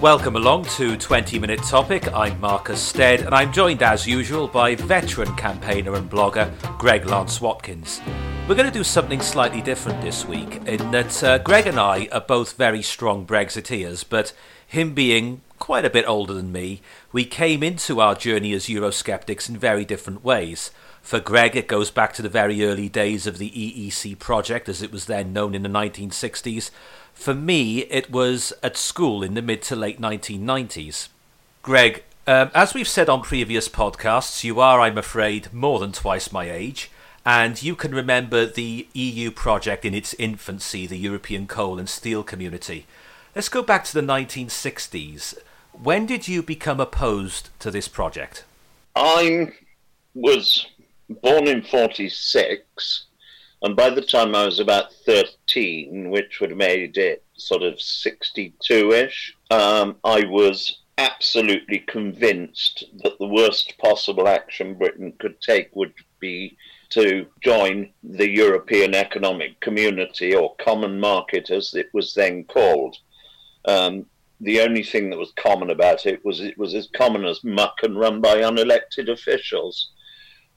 Welcome along to 20 Minute Topic. I'm Marcus Stead, and I'm joined as usual by veteran campaigner and blogger Greg Lance Watkins. We're going to do something slightly different this week in that uh, Greg and I are both very strong Brexiteers, but him being quite a bit older than me, we came into our journey as Eurosceptics in very different ways. For Greg, it goes back to the very early days of the EEC project, as it was then known in the 1960s. For me, it was at school in the mid to late 1990s. Greg, um, as we've said on previous podcasts, you are, I'm afraid, more than twice my age, and you can remember the EU project in its infancy, the European coal and steel community. Let's go back to the 1960s. When did you become opposed to this project? I was born in 46 and by the time I was about 13, which would have made it sort of 62 ish, um, I was absolutely convinced that the worst possible action Britain could take would be to join the European Economic Community or Common Market as it was then called. Um, the only thing that was common about it was it was as common as muck and run by unelected officials.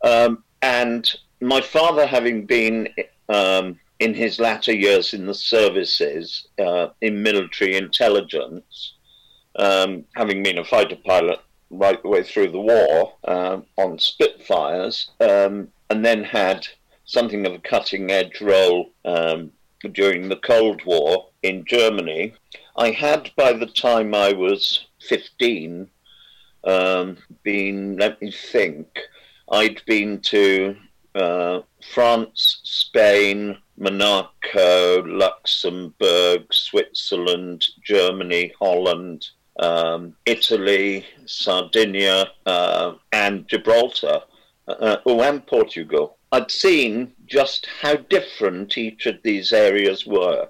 Um, and my father, having been um, in his latter years in the services uh, in military intelligence, um, having been a fighter pilot right the way through the war uh, on Spitfires, um, and then had something of a cutting edge role um, during the Cold War in Germany. I had, by the time I was 15, um, been, let me think, I'd been to uh, France, Spain, Monaco, Luxembourg, Switzerland, Germany, Holland, um, Italy, Sardinia, uh, and Gibraltar, uh, oh, and Portugal. I'd seen just how different each of these areas were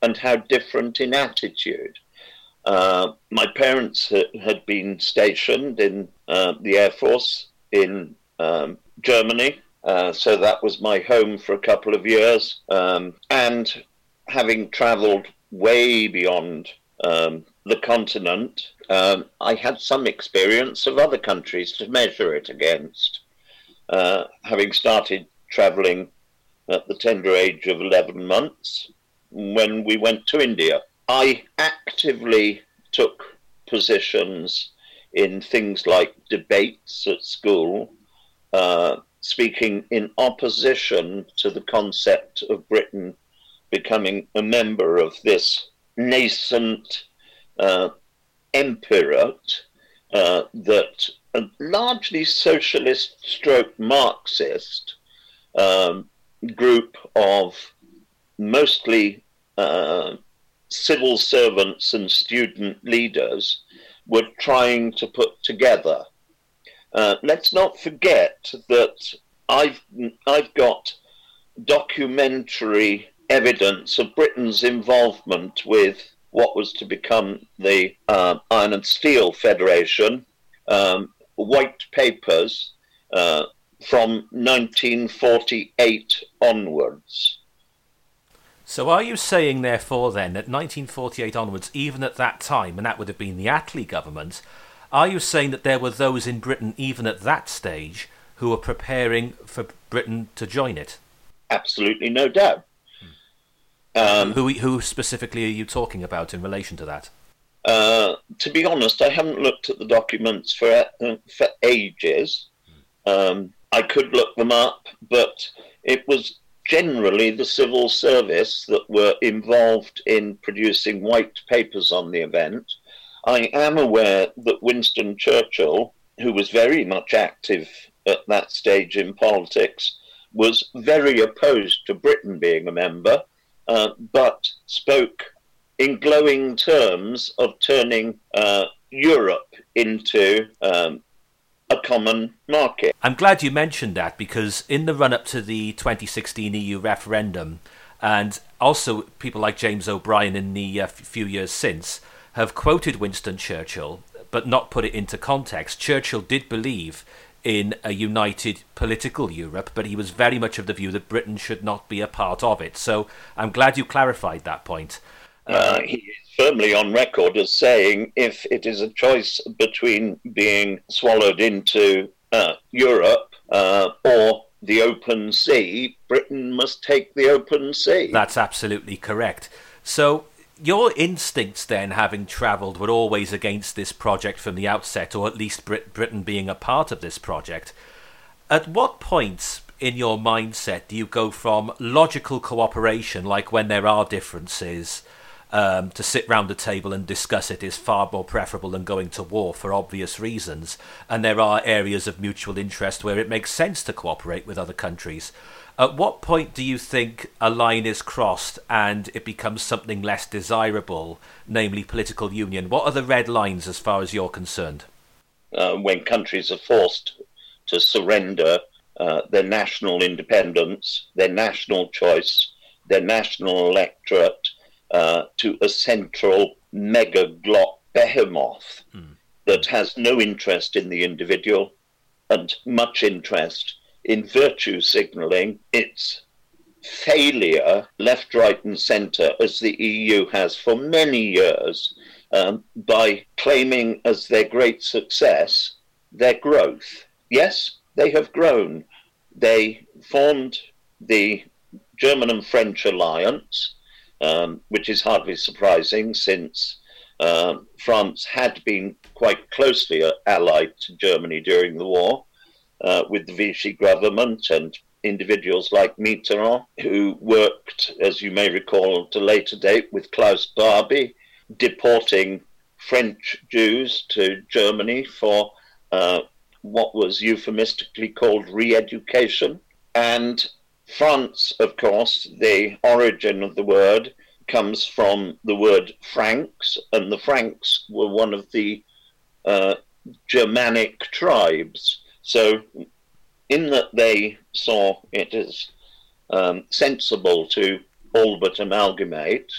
and how different in attitude. Uh, my parents had been stationed in uh, the Air Force in um, Germany. Uh, so that was my home for a couple of years. Um, and having traveled way beyond um, the continent, um, I had some experience of other countries to measure it against. Uh, having started traveling at the tender age of 11 months when we went to India, I actively took positions in things like debates at school uh, speaking in opposition to the concept of Britain becoming a member of this nascent uh, empirate uh, that a largely socialist stroke Marxist um, group of mostly uh, civil servants and student leaders were trying to put together. Uh, let's not forget that I've I've got documentary evidence of Britain's involvement with what was to become the uh, Iron and Steel Federation, um, white papers uh, from 1948 onwards. So, are you saying, therefore, then, that 1948 onwards, even at that time, and that would have been the Attlee government, are you saying that there were those in Britain, even at that stage, who were preparing for Britain to join it? Absolutely, no doubt. Um, who, who specifically are you talking about in relation to that? Uh, to be honest, I haven't looked at the documents for uh, for ages. Um, I could look them up, but it was generally the civil service that were involved in producing white papers on the event. I am aware that Winston Churchill, who was very much active at that stage in politics, was very opposed to Britain being a member, uh, but spoke in glowing terms of turning uh, Europe into um, a common market. I'm glad you mentioned that because in the run up to the 2016 EU referendum, and also people like James O'Brien in the uh, few years since, have quoted Winston Churchill but not put it into context. Churchill did believe in a united political Europe, but he was very much of the view that Britain should not be a part of it. So I'm glad you clarified that point. Uh, he is firmly on record as saying if it is a choice between being swallowed into uh, Europe uh, or the open sea, Britain must take the open sea. That's absolutely correct. So your instincts then, having travelled, were always against this project from the outset, or at least Brit- Britain being a part of this project. At what point in your mindset do you go from logical cooperation, like when there are differences, um, to sit round a table and discuss it is far more preferable than going to war for obvious reasons, and there are areas of mutual interest where it makes sense to cooperate with other countries? At what point do you think a line is crossed and it becomes something less desirable, namely political union? What are the red lines as far as you're concerned? Uh, when countries are forced to surrender uh, their national independence, their national choice, their national electorate uh, to a central megaglot behemoth hmm. that has no interest in the individual and much interest in virtue signalling its failure left, right, and centre, as the EU has for many years, um, by claiming as their great success their growth. Yes, they have grown. They formed the German and French alliance, um, which is hardly surprising since uh, France had been quite closely allied to Germany during the war uh, with the Vichy government and individuals like Mitterrand, who worked, as you may recall, to later date with Klaus Barbie, deporting French Jews to Germany for uh, what was euphemistically called re education. And France, of course, the origin of the word comes from the word Franks, and the Franks were one of the uh, Germanic tribes. So, in that they saw it as um, sensible to all but amalgamate,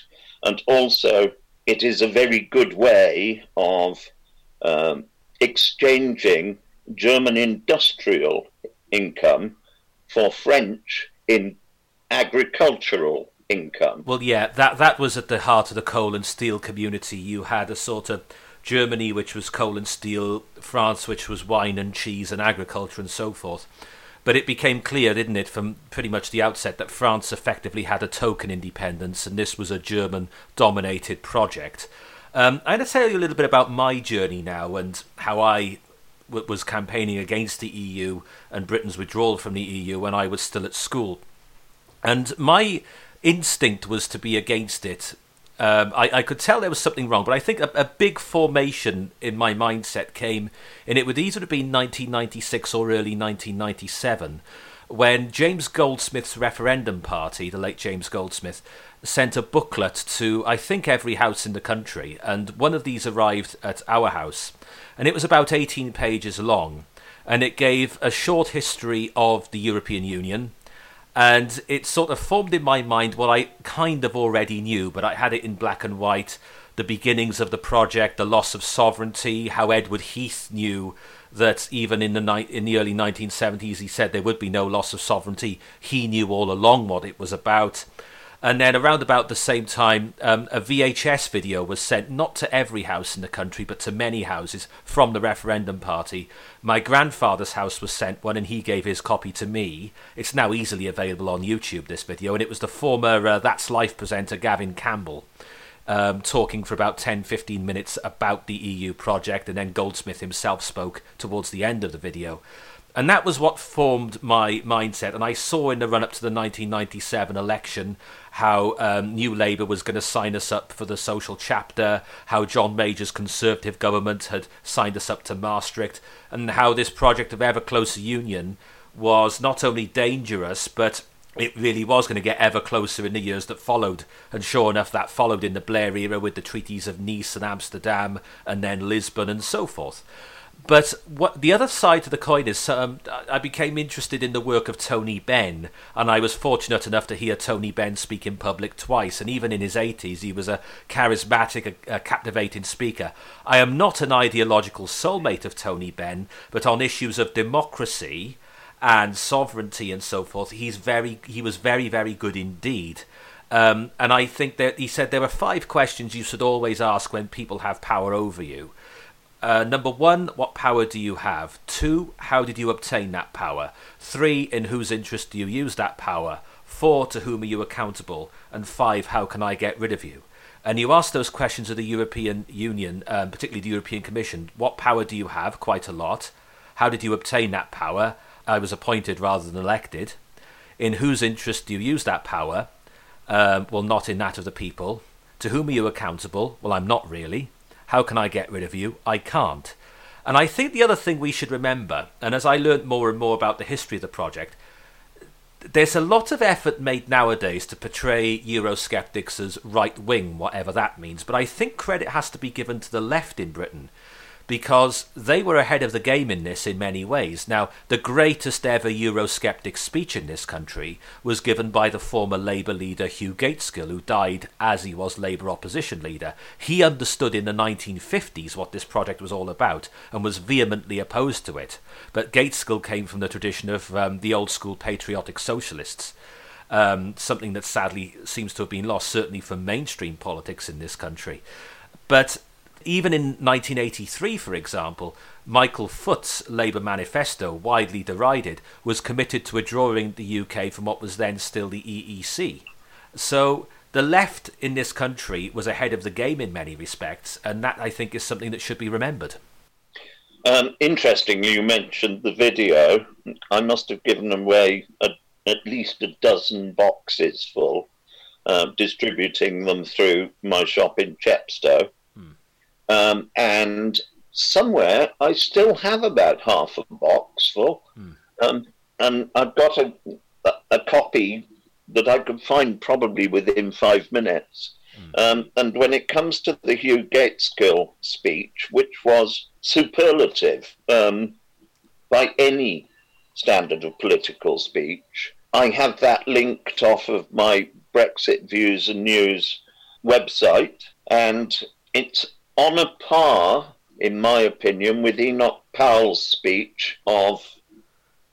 and also it is a very good way of um, exchanging German industrial income for French in agricultural income. Well, yeah, that that was at the heart of the coal and steel community. You had a sort of Germany, which was coal and steel, France, which was wine and cheese and agriculture and so forth. But it became clear, didn't it, from pretty much the outset, that France effectively had a token independence, and this was a German dominated project. Um, I'm going to tell you a little bit about my journey now and how I was campaigning against the EU and Britain's withdrawal from the EU when I was still at school. And my instinct was to be against it um, I, I, could tell there was something wrong, but I think a, a, big formation in my mindset came, and it would either have been 1996 or early 1997, when James Goldsmith's referendum party, the late James Goldsmith, sent a booklet to, I think, every house in the country, and one of these arrived at our house, and it was about 18 pages long, and it gave a short history of the European Union and it sort of formed in my mind what I kind of already knew, but I had it in black and white. The beginnings of the project, the loss of sovereignty, how Edward Heath knew that even in the ni- in the early 1970s he said there would be no loss of sovereignty. He knew all along what it was about. And then around about the same time, um, a VHS video was sent not to every house in the country, but to many houses from the referendum party. My grandfather's house was sent one, and he gave his copy to me. It's now easily available on YouTube, this video, and it was the former uh, That's Life presenter Gavin Campbell. Um, talking for about 10 15 minutes about the EU project, and then Goldsmith himself spoke towards the end of the video. And that was what formed my mindset. And I saw in the run up to the 1997 election how um, New Labour was going to sign us up for the social chapter, how John Major's Conservative government had signed us up to Maastricht, and how this project of ever closer union was not only dangerous, but it really was going to get ever closer in the years that followed. And sure enough, that followed in the Blair era with the treaties of Nice and Amsterdam, and then Lisbon and so forth. But what the other side to the coin is, um, I became interested in the work of Tony Benn, and I was fortunate enough to hear Tony Benn speak in public twice. And even in his 80s, he was a charismatic, a, a captivating speaker. I am not an ideological soulmate of Tony Benn, but on issues of democracy and sovereignty and so forth, he's very, he was very, very good indeed. Um, and I think that he said there are five questions you should always ask when people have power over you. Uh, number one, what power do you have? Two, how did you obtain that power? Three, in whose interest do you use that power? Four, to whom are you accountable? And five, how can I get rid of you? And you ask those questions of the European Union, um, particularly the European Commission. What power do you have? Quite a lot. How did you obtain that power? I was appointed rather than elected. In whose interest do you use that power? Um, well, not in that of the people. To whom are you accountable? Well, I'm not really. How can I get rid of you? I can't. And I think the other thing we should remember, and as I learnt more and more about the history of the project, there's a lot of effort made nowadays to portray Eurosceptics as right wing, whatever that means. But I think credit has to be given to the left in Britain because they were ahead of the game in this in many ways. Now, the greatest ever Eurosceptic speech in this country was given by the former Labour leader Hugh Gaitskell, who died as he was Labour opposition leader. He understood in the 1950s what this project was all about and was vehemently opposed to it. But Gaitskell came from the tradition of um, the old school patriotic socialists. Um, something that sadly seems to have been lost, certainly from mainstream politics in this country. But even in 1983, for example, Michael Foot's Labour manifesto, widely derided, was committed to withdrawing the UK from what was then still the EEC. So the left in this country was ahead of the game in many respects, and that I think is something that should be remembered. Um, interestingly, you mentioned the video. I must have given away a, at least a dozen boxes full, uh, distributing them through my shop in Chepstow. Um, and somewhere I still have about half a box full. Mm. Um, and I've got a, a, copy that I could find probably within five minutes. Mm. Um, and when it comes to the Hugh Gaitskell speech, which was superlative um, by any standard of political speech, I have that linked off of my Brexit Views and News website, and it's on a par, in my opinion, with Enoch Powell's speech of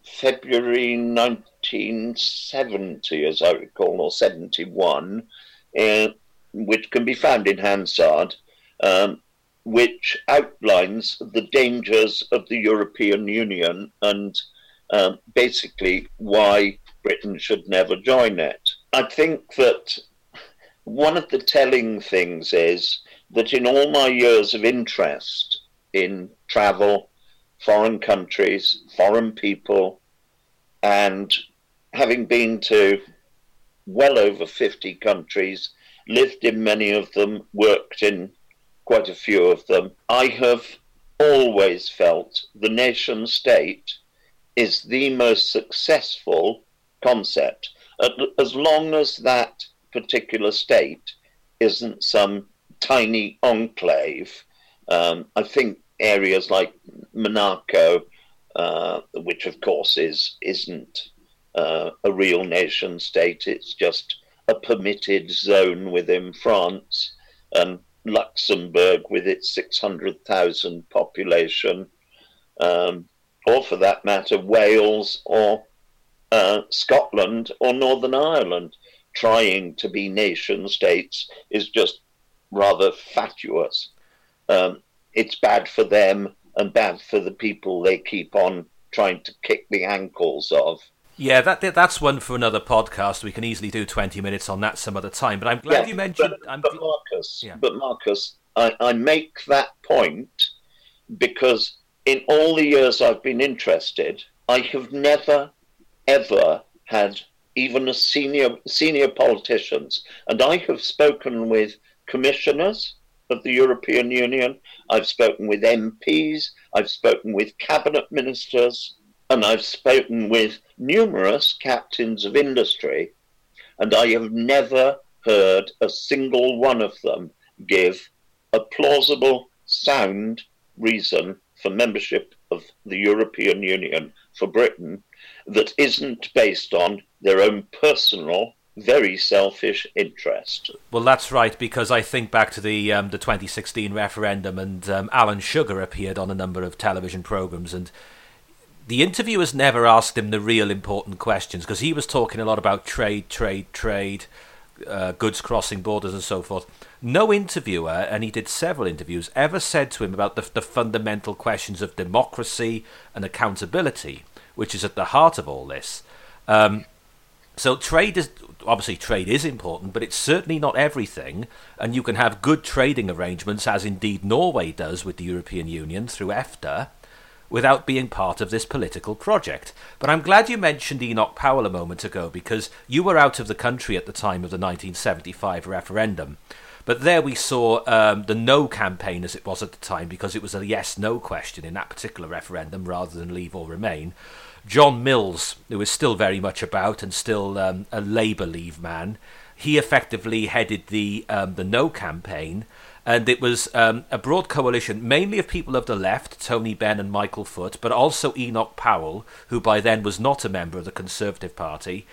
February 1970, as I recall, or 71, uh, which can be found in Hansard, um, which outlines the dangers of the European Union and uh, basically why Britain should never join it. I think that one of the telling things is that in all my years of interest in travel, foreign countries, foreign people, and having been to well over 50 countries, lived in many of them, worked in quite a few of them, I have always felt the nation state is the most successful concept. As long as that particular state isn't some tiny enclave. Um, I think areas like Monaco, uh, which of course is isn't uh, a real nation state, it's just a permitted zone within France, and Luxembourg with its 600,000 population, um, or for that matter, Wales or uh, Scotland or Northern Ireland, trying to be nation states is just rather fatuous. Um, it's bad for them and bad for the people they keep on trying to kick the ankles of. Yeah, that that's one for another podcast. We can easily do twenty minutes on that some other time. But I'm glad yeah, you mentioned. But, but Marcus, yeah. but Marcus, I, I make that point because in all the years I've been interested, I have never ever had even a senior senior politicians, and I have spoken with commissioners of the European Union, I've spoken with MPs, I've spoken with cabinet ministers, and I've spoken with numerous captains of industry, and I have never heard a single one of them give a plausible, sound reason for membership of the European Union for Britain that isn't based on their own personal very selfish interest. Well, that's right, because I think back to the um, the 2016 referendum, and um, Alan Sugar appeared on a number of television programs, and the interviewers never asked him the real important questions because he was talking a lot about trade, trade, trade, uh, goods crossing borders, and so forth. No interviewer, and he did several interviews, ever said to him about the, the fundamental questions of democracy and accountability, which is at the heart of all this. Um, so trade is obviously trade is important, but it's certainly not everything. And you can have good trading arrangements, as indeed Norway does with the European Union through EFTA, without being part of this political project. But I'm glad you mentioned Enoch Powell a moment ago because you were out of the country at the time of the 1975 referendum. But there we saw um, the no campaign as it was at the time because it was a yes no question in that particular referendum rather than leave or remain. John Mills, who is still very much about and still um, a Labour Leave man, he effectively headed the um, the No campaign, and it was um, a broad coalition, mainly of people of the left, Tony Benn and Michael Foot, but also Enoch Powell, who by then was not a member of the Conservative Party.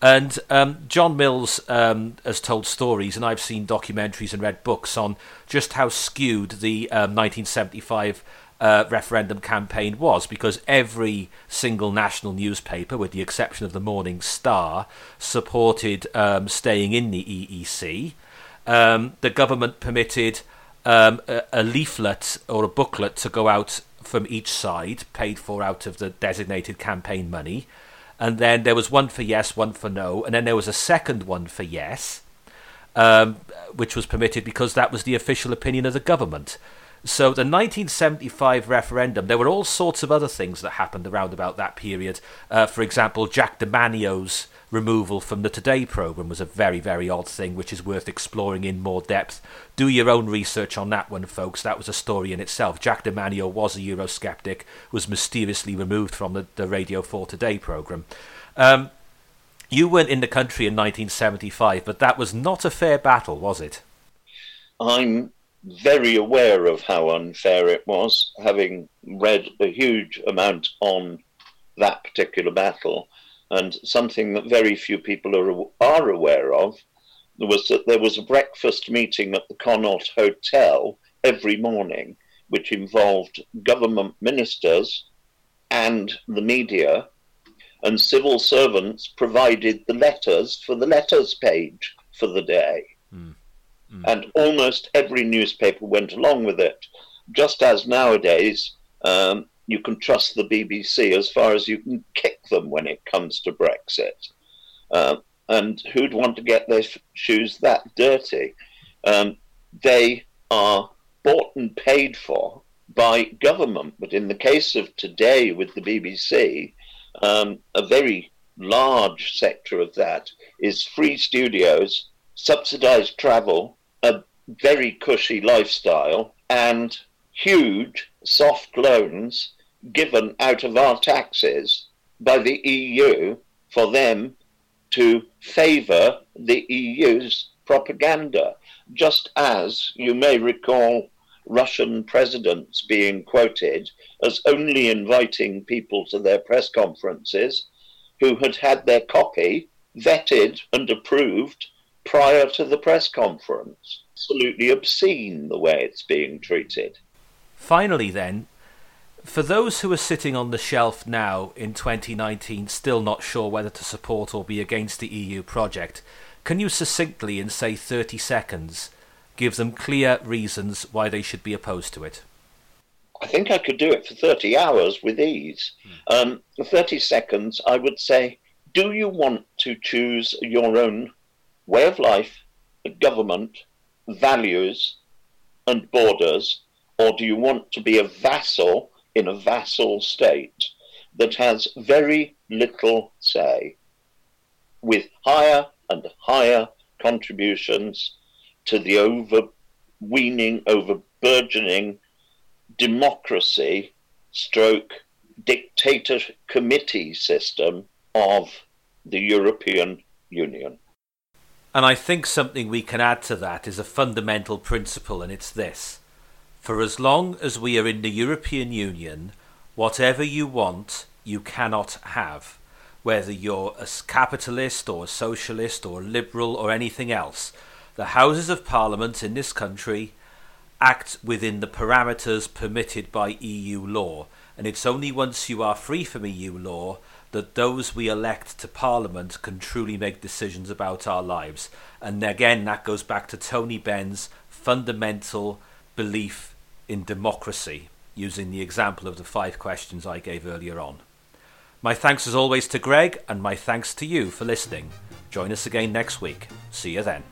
And um, John Mills um, has told stories, and I've seen documentaries and read books on just how skewed the 1975 um, uh, referendum campaign was because every single national newspaper, with the exception of the Morning Star, supported um, staying in the EEC. Um, the government permitted um, a, a, leaflet or a booklet to go out from each side, paid for out of the designated campaign money. And then there was one for yes, one for no, and then there was a second one for yes, um, which was permitted because that was the official opinion of the government. So the 1975 referendum, there were all sorts of other things that happened around about that period. Uh, for example, Jack de Manio's removal from the Today programme was a very, very odd thing, which is worth exploring in more depth. Do your own research on that one, folks. That was a story in itself. Jack de Manio was a Eurosceptic, was mysteriously removed from the, the Radio 4 Today programme. Um, you weren't in the country in 1975, but that was not a fair battle, was it? I'm very aware of how unfair it was, having read a huge amount on that particular battle. And something that very few people are, are aware of was that there was a breakfast meeting at the Connaught Hotel every morning, which involved government ministers and the media, and civil servants provided the letters for the letters page for the day. Mm. Mm. And almost every newspaper went along with it, just as nowadays um, you can trust the BBC as far as you can kick them when it comes to Brexit. Uh, and who'd want to get their shoes that dirty? Um, they are bought and paid for by government. But in the case of today with the BBC, um, a very large sector of that is free studios, subsidized travel, a very cushy lifestyle, and huge soft loans given out of our taxes by the EU for them to favour the EU's propaganda. Just as you may recall Russian presidents being quoted as only inviting people to their press conferences who had had their copy vetted and approved prior to the press conference. Absolutely obscene the way it's being treated. Finally, then, for those who are sitting on the shelf now in 2019, still not sure whether to support or be against the EU project, can you succinctly, in say 30 seconds, give them clear reasons why they should be opposed to it? I think I could do it for 30 hours with ease. Hmm. Um, for 30 seconds, I would say, do you want to choose your own way of life, government, values, and borders, or do you want to be a vassal in a vassal state that has very little say, with higher and higher contributions to the overweening, overburgeoning democracy stroke dictator committee system of the European Union. And I think something we can add to that is a fundamental principle, and it's this For as long as we are in the European Union, whatever you want, you cannot have. Whether you're a capitalist or a socialist or a liberal or anything else, the Houses of Parliament in this country act within the parameters permitted by EU law, and it's only once you are free from EU law that those we elect to Parliament can truly make decisions about our lives. And again, that goes back to Tony Benn's fundamental belief in democracy, using the example of the five questions I gave earlier on. My thanks as always to Greg, and my thanks to you for listening. Join us again next week. See you then.